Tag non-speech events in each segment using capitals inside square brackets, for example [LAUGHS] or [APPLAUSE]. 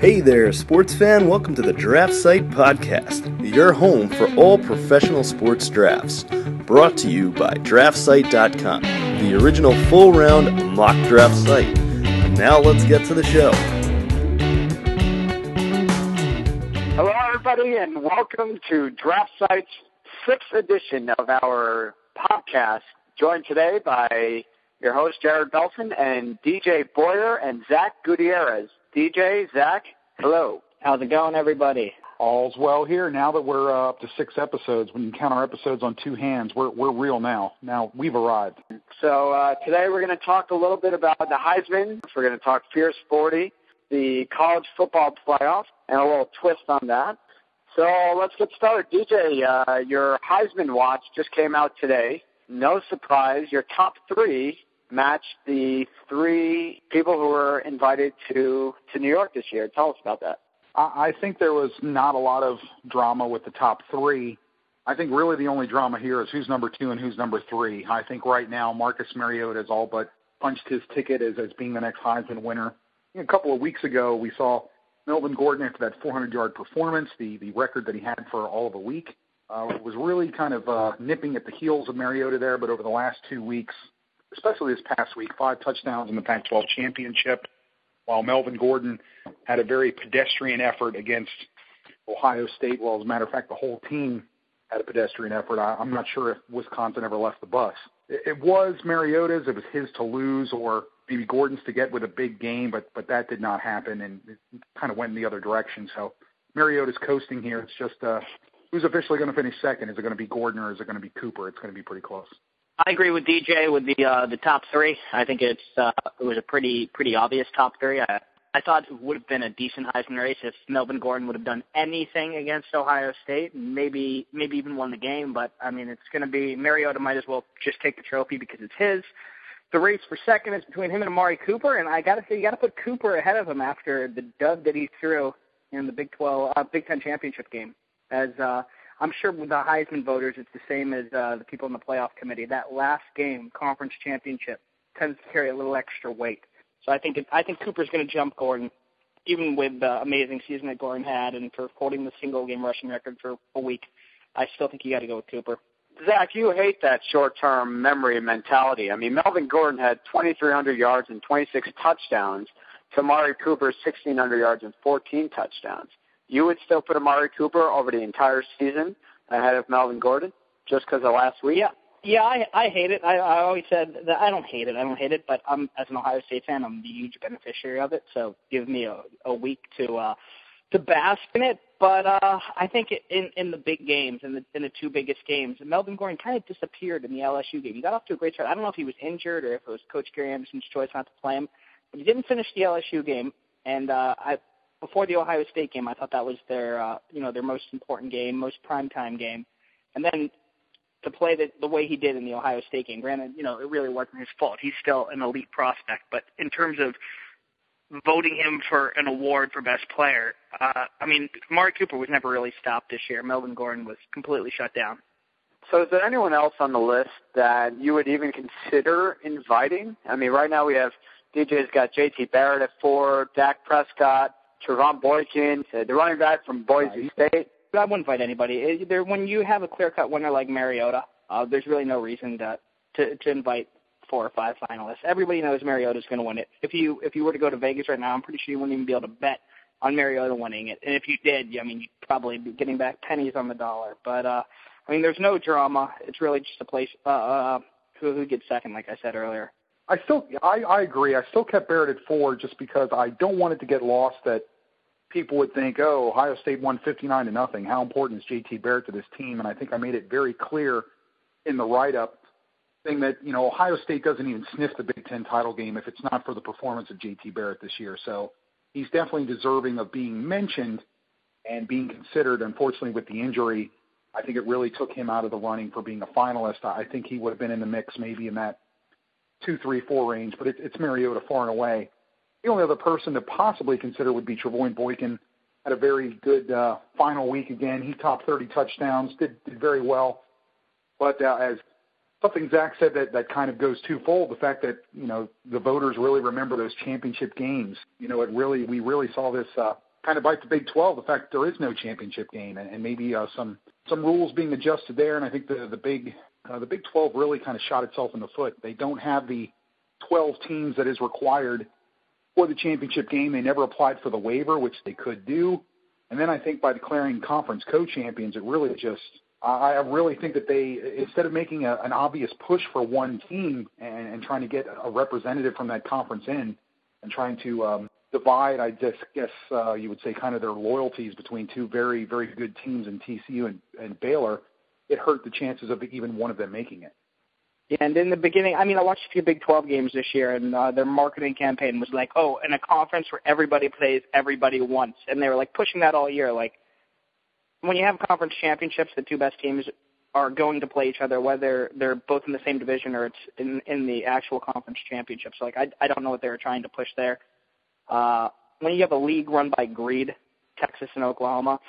Hey there, sports fan. Welcome to the Draft Site Podcast, your home for all professional sports drafts. Brought to you by DraftSite.com, the original full round mock draft site. Now let's get to the show. Hello, everybody, and welcome to Draft Site's sixth edition of our podcast. Joined today by your host, Jared Belson, and DJ Boyer and Zach Gutierrez. DJ, Zach, hello. How's it going, everybody? All's well here. Now that we're uh, up to six episodes, when you count our episodes on two hands, we're we're real now. Now we've arrived. So uh, today we're going to talk a little bit about the Heisman. We're going to talk Fierce 40, the college football playoff, and a little twist on that. So let's get started. DJ, uh, your Heisman watch just came out today. No surprise, your top three matched the three people who were invited to to New York this year. Tell us about that. I, I think there was not a lot of drama with the top three. I think really the only drama here is who's number two and who's number three. I think right now Marcus Mariota has all but punched his ticket as, as being the next Heisman winner. A couple of weeks ago, we saw Melvin Gordon after that 400-yard performance, the the record that he had for all of a week, uh, was really kind of uh, nipping at the heels of Mariota there. But over the last two weeks, especially this past week, five touchdowns in the Pac-12 championship, while Melvin Gordon had a very pedestrian effort against Ohio State. Well, as a matter of fact, the whole team had a pedestrian effort. I, I'm not sure if Wisconsin ever left the bus. It, it was Mariota's. It was his to lose, or maybe Gordon's to get with a big game, but but that did not happen, and it kind of went in the other direction. So Mariota's coasting here. It's just uh, who's officially going to finish second? Is it going to be Gordon or is it going to be Cooper? It's going to be pretty close. I agree with DJ with the uh, the top three. I think it's uh, it was a pretty pretty obvious top three. I, I thought it would have been a decent Heisman race if Melvin Gordon would have done anything against Ohio State, maybe maybe even won the game. But I mean, it's going to be Mariota. Might as well just take the trophy because it's his. The race for second is between him and Amari Cooper, and I got to say, you got to put Cooper ahead of him after the dud that he threw in the Big 12 uh, Big 10 championship game. As uh, I'm sure with the Heisman voters, it's the same as uh, the people in the playoff committee. That last game, conference championship, tends to carry a little extra weight. So I think it, I think Cooper's going to jump Gordon, even with the amazing season that Gordon had, and for holding the single game rushing record for a week. I still think you got to go with Cooper. Zach, you hate that short-term memory mentality. I mean, Melvin Gordon had 2,300 yards and 26 touchdowns to Amari Cooper's 1,600 yards and 14 touchdowns you would still put Amari Cooper over the entire season ahead of Melvin Gordon just because of last week? Yeah. Yeah, I I hate it. I I always said that I don't hate it. I don't hate it, but I'm as an Ohio State fan, I'm the huge beneficiary of it. So give me a a week to uh to bask in it. But uh I think in in the big games, in the in the two biggest games, Melvin Gordon kind of disappeared in the LSU game. He got off to a great start. I don't know if he was injured or if it was Coach Gary Anderson's choice not to play him, but he didn't finish the LSU game. And uh I before the Ohio State game, I thought that was their uh, you know their most important game, most prime time game, and then to play the the way he did in the Ohio State game. Granted, you know it really wasn't his fault. He's still an elite prospect, but in terms of voting him for an award for best player, uh, I mean, Mark Cooper was never really stopped this year. Melvin Gordon was completely shut down. So is there anyone else on the list that you would even consider inviting? I mean, right now we have DJ's got JT Barrett at four, Dak Prescott, Trevone Boykin, the running back from Boise State. I wouldn't fight anybody. There, when you have a clear-cut winner like Mariota, uh, there's really no reason to, to to invite four or five finalists. Everybody knows Mariota's going to win it. If you if you were to go to Vegas right now, I'm pretty sure you wouldn't even be able to bet on Mariota winning it. And if you did, I mean, you'd probably be getting back pennies on the dollar. But uh, I mean, there's no drama. It's really just a place uh, uh, who who gets second, like I said earlier. I still, I, I agree. I still kept Barrett at four just because I don't want it to get lost that people would think, oh, Ohio State won 59 to nothing. How important is JT Barrett to this team? And I think I made it very clear in the write-up saying that, you know, Ohio State doesn't even sniff the Big Ten title game if it's not for the performance of JT Barrett this year. So he's definitely deserving of being mentioned and being considered. Unfortunately, with the injury, I think it really took him out of the running for being a finalist. I think he would have been in the mix maybe in that two, three, four range, but it, it's Mariota far and away. The only other person to possibly consider would be Trevone Boykin. Had a very good uh, final week again. He topped 30 touchdowns, did, did very well. But uh, as something Zach said that, that kind of goes twofold, the fact that, you know, the voters really remember those championship games. You know, it really, we really saw this uh, kind of bite the Big 12 the fact there is no championship game and, and maybe uh, some some rules being adjusted there. And I think the the big uh, the Big 12 really kind of shot itself in the foot. They don't have the 12 teams that is required for the championship game. They never applied for the waiver, which they could do. And then I think by declaring conference co-champions, it really just I really think that they instead of making a, an obvious push for one team and, and trying to get a representative from that conference in and trying to um, divide, I just guess uh, you would say kind of their loyalties between two very very good teams in TCU and, and Baylor, it hurt the chances of even one of them making it. Yeah, and in the beginning, I mean, I watched a few Big 12 games this year, and uh, their marketing campaign was like, "Oh, in a conference where everybody plays everybody once," and they were like pushing that all year. Like, when you have conference championships, the two best teams are going to play each other, whether they're both in the same division or it's in in the actual conference championships. Like, I I don't know what they were trying to push there. Uh, when you have a league run by greed, Texas and Oklahoma,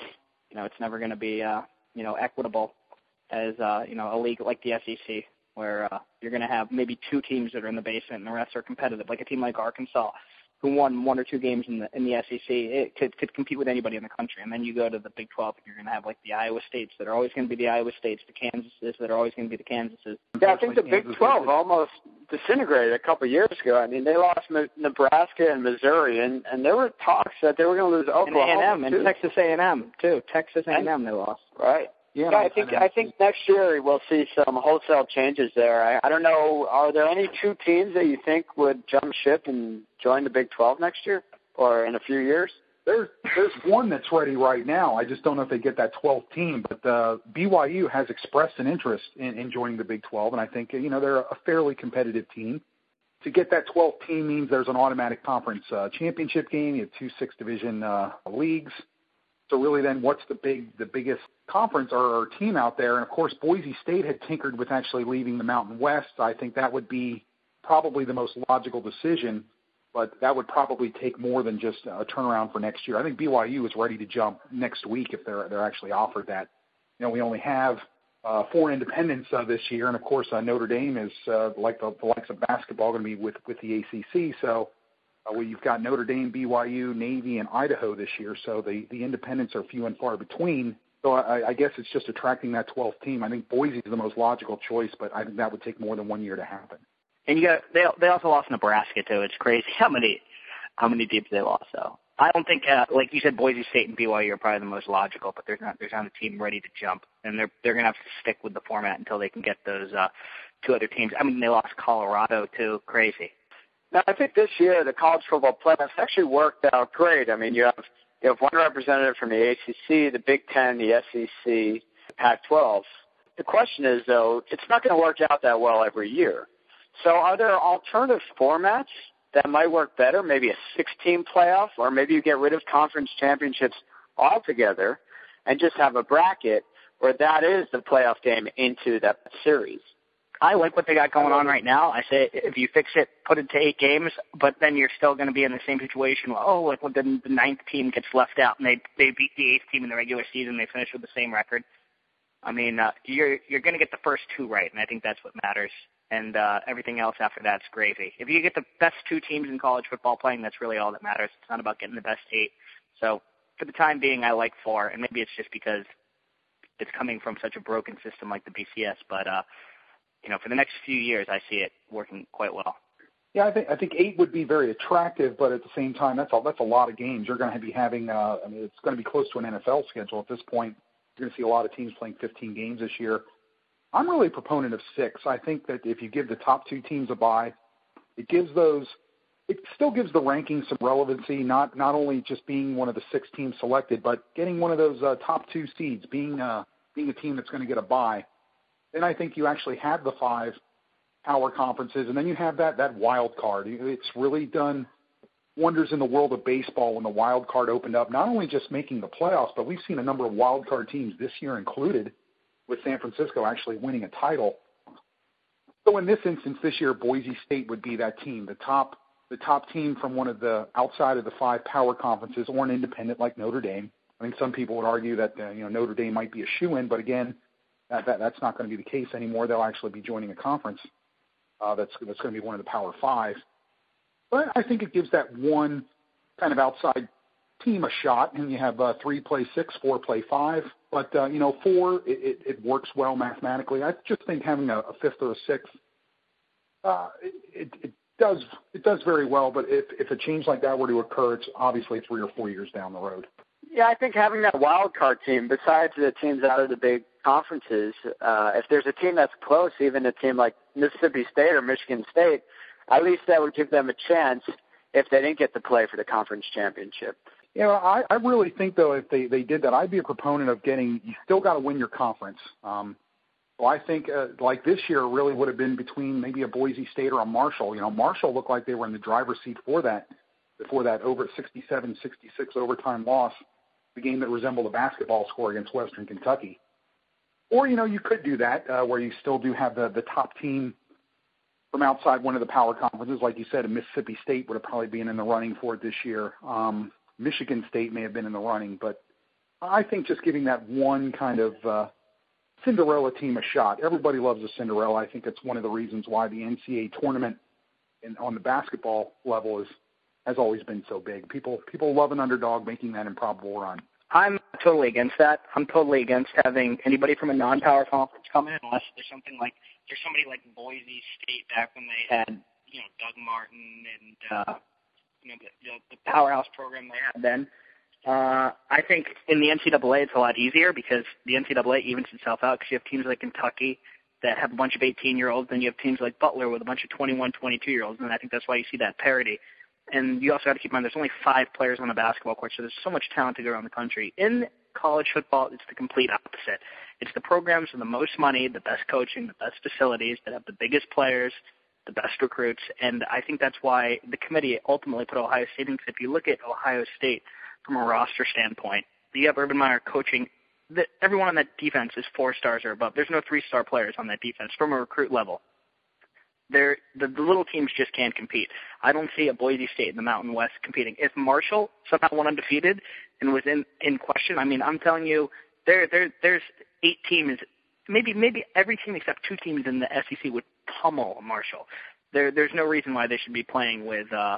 you know, it's never going to be uh, you know equitable as uh, you know a league like the SEC where uh, you're going to have maybe two teams that are in the basement and the rest are competitive, like a team like Arkansas, who won one or two games in the in the SEC. It could could compete with anybody in the country. And then you go to the Big 12, and you're going to have like the Iowa States that are always going to be the Iowa States, the Kansases that are always going to be the Kansases. Yeah, I think the Big 12 almost disintegrated a couple of years ago. I mean, they lost Nebraska and Missouri, and and there were talks that they were going to lose Oklahoma and A&M and Texas A&M too. Texas A&M they lost. Right. Yeah, yeah I think I think next year we'll see some wholesale changes there. I, I don't know. Are there any two teams that you think would jump ship and join the Big 12 next year or in a few years? There's there's one that's ready right now. I just don't know if they get that 12th team. But uh, BYU has expressed an interest in, in joining the Big 12, and I think you know they're a fairly competitive team. To get that 12th team means there's an automatic conference uh, championship game. You have two six division uh, leagues. So really, then what's the big the biggest conference or, or team out there? And of course, Boise State had tinkered with actually leaving the Mountain West. I think that would be probably the most logical decision, but that would probably take more than just a turnaround for next year. I think BYU is ready to jump next week if they're they're actually offered that. You know, we only have uh, four independents uh, this year, and of course uh, Notre Dame is uh, like the, the likes of basketball going to be with with the ACC. So well, you've got Notre Dame, BYU, Navy, and Idaho this year, so the the independents are few and far between. So I, I guess it's just attracting that 12th team. I think Boise is the most logical choice, but I think that would take more than one year to happen. And you got they they also lost Nebraska too. It's crazy how many how many teams they lost. So I don't think uh, like you said, Boise State and BYU are probably the most logical, but there's not there's not a team ready to jump, and they're they're gonna have to stick with the format until they can get those uh, two other teams. I mean, they lost Colorado too. Crazy. Now, I think this year the college football playoffs actually worked out great. I mean, you have you have one representative from the ACC, the Big Ten, the SEC, the Pac-12. The question is, though, it's not going to work out that well every year. So, are there alternative formats that might work better? Maybe a six-team playoff, or maybe you get rid of conference championships altogether and just have a bracket where that is the playoff game into that series. I like what they got going on right now. I say if you fix it, put it to eight games, but then you're still going to be in the same situation. Where, oh, like when the, the ninth team gets left out and they they beat the eighth team in the regular season, they finish with the same record. I mean, uh, you're you're going to get the first two right, and I think that's what matters. And uh, everything else after that's gravy. If you get the best two teams in college football playing, that's really all that matters. It's not about getting the best eight. So for the time being, I like four, and maybe it's just because it's coming from such a broken system like the BCS, but. uh you know, for the next few years, I see it working quite well. Yeah, I think I think eight would be very attractive, but at the same time, that's a that's a lot of games. You're going to be having, uh, I mean, it's going to be close to an NFL schedule at this point. You're going to see a lot of teams playing 15 games this year. I'm really a proponent of six. I think that if you give the top two teams a bye, it gives those, it still gives the rankings some relevancy. Not not only just being one of the six teams selected, but getting one of those uh, top two seeds, being uh, being a team that's going to get a bye then I think you actually have the five power conferences, and then you have that that wild card. It's really done wonders in the world of baseball when the wild card opened up. Not only just making the playoffs, but we've seen a number of wild card teams this year included, with San Francisco actually winning a title. So in this instance, this year Boise State would be that team, the top the top team from one of the outside of the five power conferences or an independent like Notre Dame. I think some people would argue that uh, you know Notre Dame might be a shoe in, but again, that, that that's not going to be the case anymore. They'll actually be joining a conference uh, that's that's going to be one of the Power Five. But I think it gives that one kind of outside team a shot, and you have uh, three play six, four play five. But uh, you know, four it, it, it works well mathematically. I just think having a, a fifth or a sixth, uh, it, it does it does very well. But if if a change like that were to occur, it's obviously three or four years down the road. Yeah, I think having that wild card team, besides the teams out of the big conferences, uh, if there's a team that's close, even a team like Mississippi State or Michigan State, at least that would give them a chance if they didn't get to play for the conference championship. You know, I, I really think though if they they did that, I'd be a proponent of getting. You still got to win your conference. Um, well, I think uh, like this year really would have been between maybe a Boise State or a Marshall. You know, Marshall looked like they were in the driver's seat for that before that over 67-66 overtime loss, the game that resembled a basketball score against Western Kentucky. Or you know, you could do that uh, where you still do have the the top team from outside one of the power conferences, like you said, Mississippi State would have probably been in the running for it this year. Um, Michigan State may have been in the running, but I think just giving that one kind of uh, Cinderella team a shot. Everybody loves a Cinderella. I think it's one of the reasons why the NCAA tournament in, on the basketball level is has always been so big. People people love an underdog making that improbable run. I'm totally against that. I'm totally against having anybody from a non-power conference come in unless there's something like there's somebody like Boise State back when they had you know Doug Martin and uh, you know the, the, powerhouse program they had then. Uh, I think in the NCAA it's a lot easier because the NCAA evens itself out because you have teams like Kentucky that have a bunch of 18 year olds, and you have teams like Butler with a bunch of 21, 22 year olds, and I think that's why you see that parity. And you also got to keep in mind there's only five players on the basketball court, so there's so much talent to go around the country. In college football, it's the complete opposite. It's the programs with the most money, the best coaching, the best facilities that have the biggest players, the best recruits, and I think that's why the committee ultimately put Ohio State in. Because if you look at Ohio State from a roster standpoint, you have Urban Meyer coaching. The, everyone on that defense is four stars or above. There's no three star players on that defense from a recruit level. They're, the, the little teams just can't compete. I don't see a Boise State in the Mountain West competing. If Marshall somehow went undefeated and was in in question, I mean, I'm telling you, there there there's eight teams, maybe maybe every team except two teams in the SEC would pummel Marshall. There there's no reason why they should be playing with. uh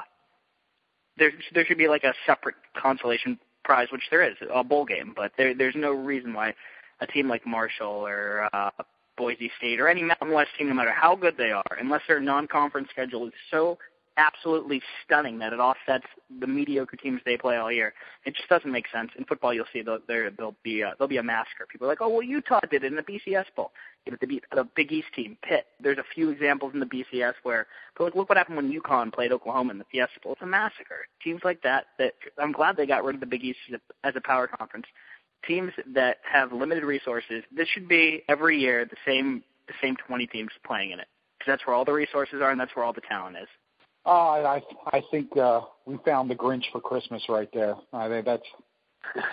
There there should be like a separate consolation prize, which there is, a bowl game. But there there's no reason why a team like Marshall or uh, Boise State or any Mountain West team, no matter how good they are, unless their non-conference schedule is so absolutely stunning that it offsets the mediocre teams they play all year. It just doesn't make sense. In football, you'll see there there'll be uh, a, there'll be a massacre. People are like, oh well, Utah did it in the BCS bowl. But the, the Big East team, Pitt. There's a few examples in the BCS where, but like, look what happened when UConn played Oklahoma in the Fiesta Bowl. It's a massacre. Teams like that. That I'm glad they got rid of the Big East as a power conference. Teams that have limited resources. This should be every year the same the same 20 teams playing in it because that's where all the resources are and that's where all the talent is. Uh, I I think uh, we found the Grinch for Christmas right there. I think that's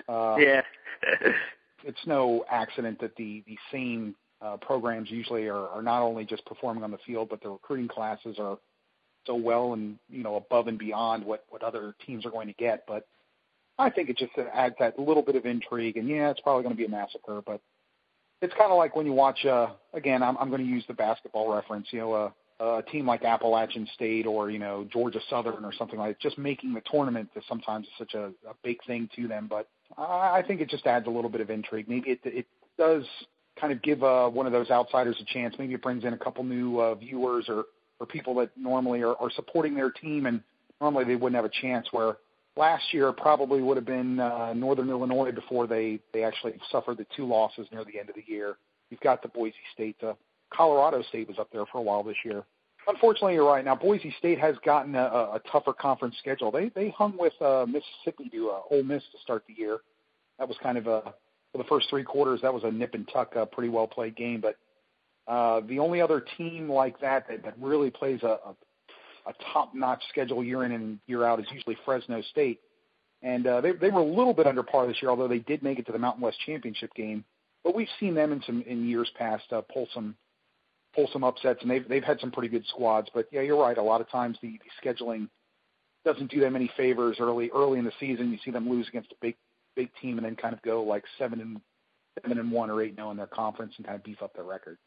uh, [LAUGHS] yeah. [LAUGHS] it's no accident that the the same uh, programs usually are, are not only just performing on the field, but the recruiting classes are so well and you know above and beyond what what other teams are going to get. But I think it just adds that little bit of intrigue. And yeah, it's probably going to be a massacre, but it's kind of like when you watch. uh Again, I'm I'm going to use the basketball reference. You know, uh, a team like Appalachian State or you know Georgia Southern or something like that, just making the tournament is sometimes such a, a big thing to them. But I, I think it just adds a little bit of intrigue. Maybe it it does kind of give uh, one of those outsiders a chance. Maybe it brings in a couple new uh, viewers or or people that normally are, are supporting their team and normally they wouldn't have a chance. Where last year probably would have been uh, Northern Illinois before they they actually suffered the two losses near the end of the year. You've got the Boise State. Uh, Colorado State was up there for a while this year. Unfortunately, you're right. Now Boise State has gotten a, a tougher conference schedule. They they hung with uh, Mississippi to uh, Ole Miss to start the year. That was kind of a for the first three quarters. That was a nip and tuck, a pretty well played game. But uh, the only other team like that that, that really plays a, a, a top notch schedule year in and year out is usually Fresno State. And uh, they they were a little bit under par this year, although they did make it to the Mountain West Championship game. But we've seen them in some in years past uh, pull some pull some upsets, and they've they've had some pretty good squads. But yeah, you're right. A lot of times the, the scheduling doesn't do them any favors early early in the season. You see them lose against a big big team, and then kind of go like seven and seven and one or eight zero in their conference and kind of beef up their record.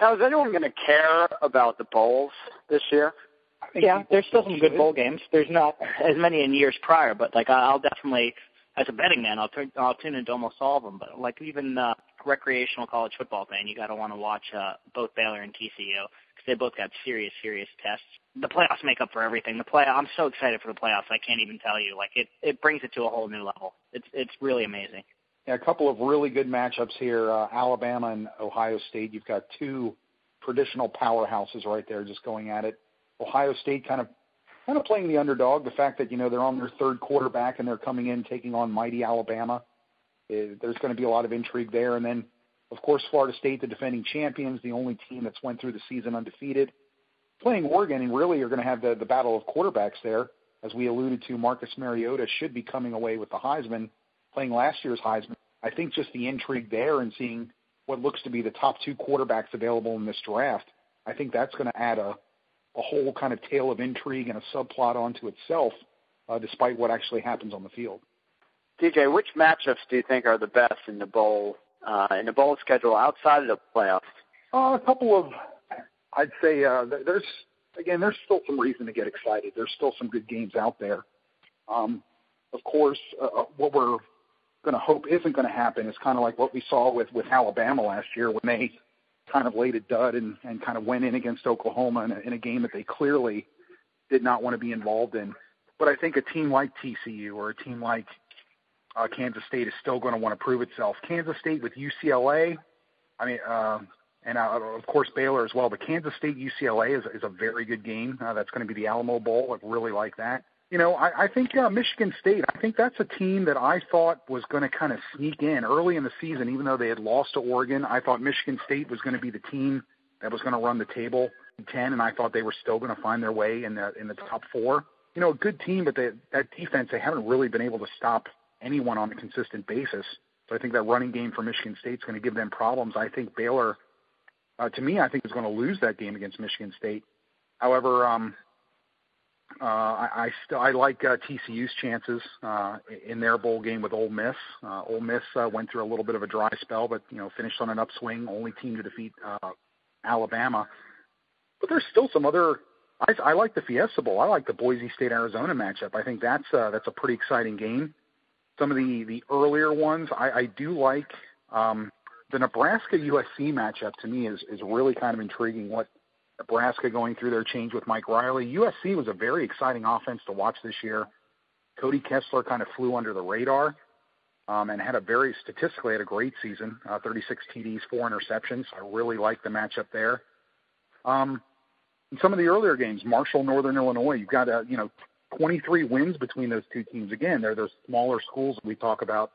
Now, is anyone going to care about the bowls this year? Yeah, there's still some good bowl games. There's not as many in years prior, but like I'll definitely, as a betting man, I'll turn I'll tune into almost all of them. But like even uh, recreational college football fan, you got to want to watch uh, both Baylor and TCU because they both got serious, serious tests. The playoffs make up for everything. The play, I'm so excited for the playoffs. I can't even tell you. Like it, it brings it to a whole new level. It's it's really amazing. Yeah, a couple of really good matchups here. Uh, Alabama and Ohio State. You've got two traditional powerhouses right there, just going at it. Ohio State kind of kind of playing the underdog. The fact that you know they're on their third quarterback and they're coming in taking on mighty Alabama. It, eh, there's going to be a lot of intrigue there. And then, of course, Florida State, the defending champions, the only team that's went through the season undefeated, playing Oregon, and really are going to have the the battle of quarterbacks there. As we alluded to, Marcus Mariota should be coming away with the Heisman, playing last year's Heisman. I think just the intrigue there and seeing what looks to be the top two quarterbacks available in this draft, I think that's going to add a, a whole kind of tale of intrigue and a subplot onto itself, uh, despite what actually happens on the field. DJ, which matchups do you think are the best in the bowl uh, in the bowl schedule outside of the playoffs? Uh, a couple of, I'd say uh, there's again there's still some reason to get excited. There's still some good games out there. Um, of course, uh, uh what we're going to hope isn't going to happen is kind of like what we saw with with Alabama last year when they kind of laid a dud and and kind of went in against Oklahoma in a, in a game that they clearly did not want to be involved in. But I think a team like TCU or a team like uh, Kansas State is still going to want to prove itself. Kansas State with UCLA, I mean, uh, and uh, of course Baylor as well. But Kansas State UCLA is, is a very good game. Uh, that's going to be the Alamo Bowl. I really like that you know, I, I think uh, Michigan State. I think that's a team that I thought was going to kind of sneak in early in the season, even though they had lost to Oregon. I thought Michigan State was going to be the team that was going to run the table ten, and I thought they were still going to find their way in the in the top four. You know, a good team, but they, that defense they haven't really been able to stop anyone on a consistent basis. So I think that running game for Michigan State is going to give them problems. I think Baylor, uh, to me, I think is going to lose that game against Michigan State. However, um, uh, I, I still I like uh, TCU's chances uh, in their bowl game with Ole Miss. Uh, Ole Miss uh, went through a little bit of a dry spell, but you know finished on an upswing. Only team to defeat uh, Alabama. But there's still some other. I, I like the Fiesta Bowl. I like the Boise State Arizona matchup. I think that's uh, that's a pretty exciting game. Some of the the earlier ones I, I do like. Um, the Nebraska USC matchup to me is is really kind of intriguing. What Nebraska going through their change with Mike Riley. USC was a very exciting offense to watch this year. Cody Kessler kind of flew under the radar um, and had a very statistically had a great season. Uh, 36 TDs, four interceptions. I really like the matchup there. Um, in some of the earlier games, Marshall, Northern Illinois, you've got a you know 23 wins between those two teams. Again, they're those smaller schools we talk about,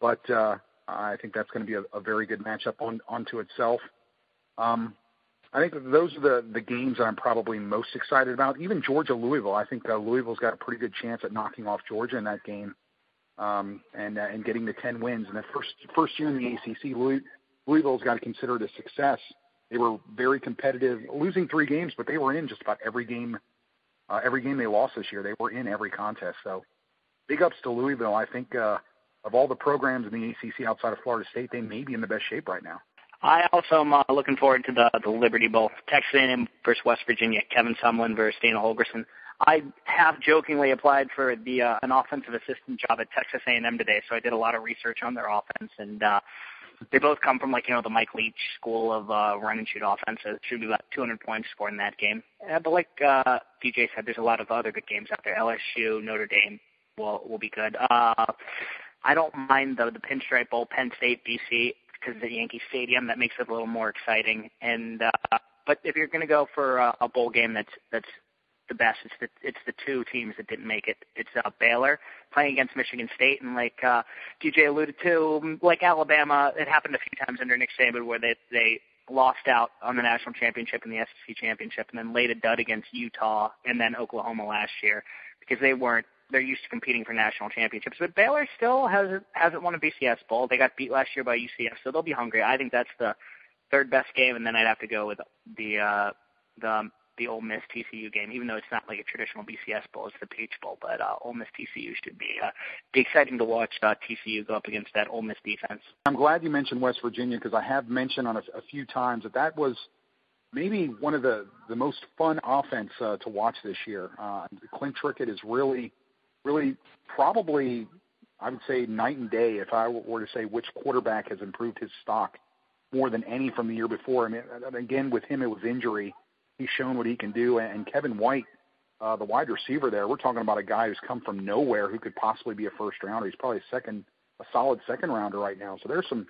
but uh, I think that's going to be a, a very good matchup on onto itself. Um, I think those are the the games that I'm probably most excited about. Even Georgia Louisville, I think uh, Louisville's got a pretty good chance at knocking off Georgia in that game, um, and uh, and getting the 10 wins. And the first first year in the ACC, Louis, Louisville's got to consider it a success. They were very competitive, losing three games, but they were in just about every game. Uh, every game they lost this year, they were in every contest. So, big ups to Louisville. I think uh, of all the programs in the ACC outside of Florida State, they may be in the best shape right now. I also am uh, looking forward to the the Liberty Bowl, Texas A&M versus West Virginia, Kevin Sumlin versus Dana Holgorsen. I have jokingly applied for the uh, an offensive assistant job at Texas A&M today, so I did a lot of research on their offense, and uh, they both come from like you know the Mike Leach school of uh, run and shoot offense. It should be about 200 points scored in that game. Uh, but like uh, DJ said, there's a lot of other good games out there. LSU, Notre Dame will will be good. Uh, I don't mind the the Pinstripe Bowl, Penn State, BC because of the Yankee Stadium. That makes it a little more exciting. And uh, but if you're going to go for a, a bowl game that's that's the best, it's the it's the two teams that didn't make it. It's uh, Baylor playing against Michigan State, and like uh, DJ alluded to, like Alabama, it happened a few times under Nick Saban where they they lost out on the national championship and the SEC championship, and then laid a dud against Utah and then Oklahoma last year because they weren't they're used to competing for national championships. But Baylor still hasn't hasn't won a BCS bowl. They got beat last year by UCF, so they'll be hungry. I think that's the third best game, and then I'd have to go with the uh, the the Ole Miss TCU game, even though it's not like a traditional BCS bowl, it's the Peach Bowl. But uh, Ole Miss TCU should be uh, be exciting to watch uh, TCU go up against that Ole Miss defense. I'm glad you mentioned West Virginia because I have mentioned on a, a few times that that was maybe one of the the most fun offense uh, to watch this year. Uh, Clint Trickett is really, really probably I would say night and day if I were to say which quarterback has improved his stock more than any from the year before. I mean, again with him it was injury. He's shown what he can do, and Kevin White, uh, the wide receiver there, we're talking about a guy who's come from nowhere who could possibly be a first rounder. He's probably a second, a solid second rounder right now. So there's some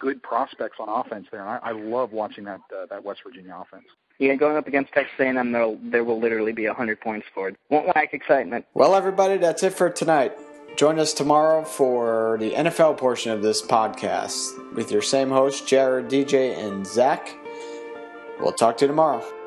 good prospects on offense there, and I, I love watching that uh, that West Virginia offense. Yeah, going up against Texas A&M, there there will literally be 100 points scored. Won't lack excitement. Well, everybody, that's it for tonight. Join us tomorrow for the NFL portion of this podcast with your same hosts, Jared, DJ, and Zach. We'll talk to you tomorrow.